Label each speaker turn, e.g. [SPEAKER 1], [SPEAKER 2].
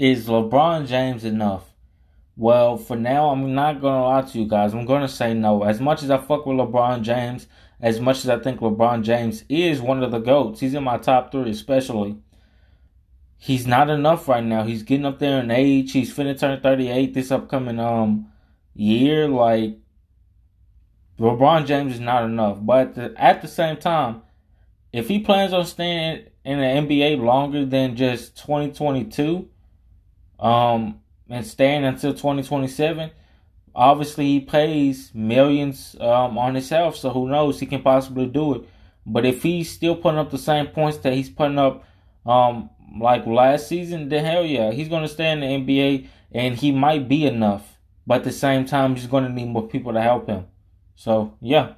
[SPEAKER 1] is LeBron James enough? Well, for now, I'm not gonna lie to you guys. I'm gonna say no. As much as I fuck with LeBron James, as much as I think LeBron James is one of the goats, he's in my top three, especially. He's not enough right now. He's getting up there in age. He's finna turn 38 this upcoming um year. Like LeBron James is not enough. But at the same time, if he plans on staying in the NBA longer than just 2022, um, and staying until 2027, obviously he pays millions um, on himself. So who knows? He can possibly do it. But if he's still putting up the same points that he's putting up, um, like last season, then hell yeah, he's gonna stay in the NBA, and he might be enough. But at the same time, he's gonna need more people to help him. So yeah.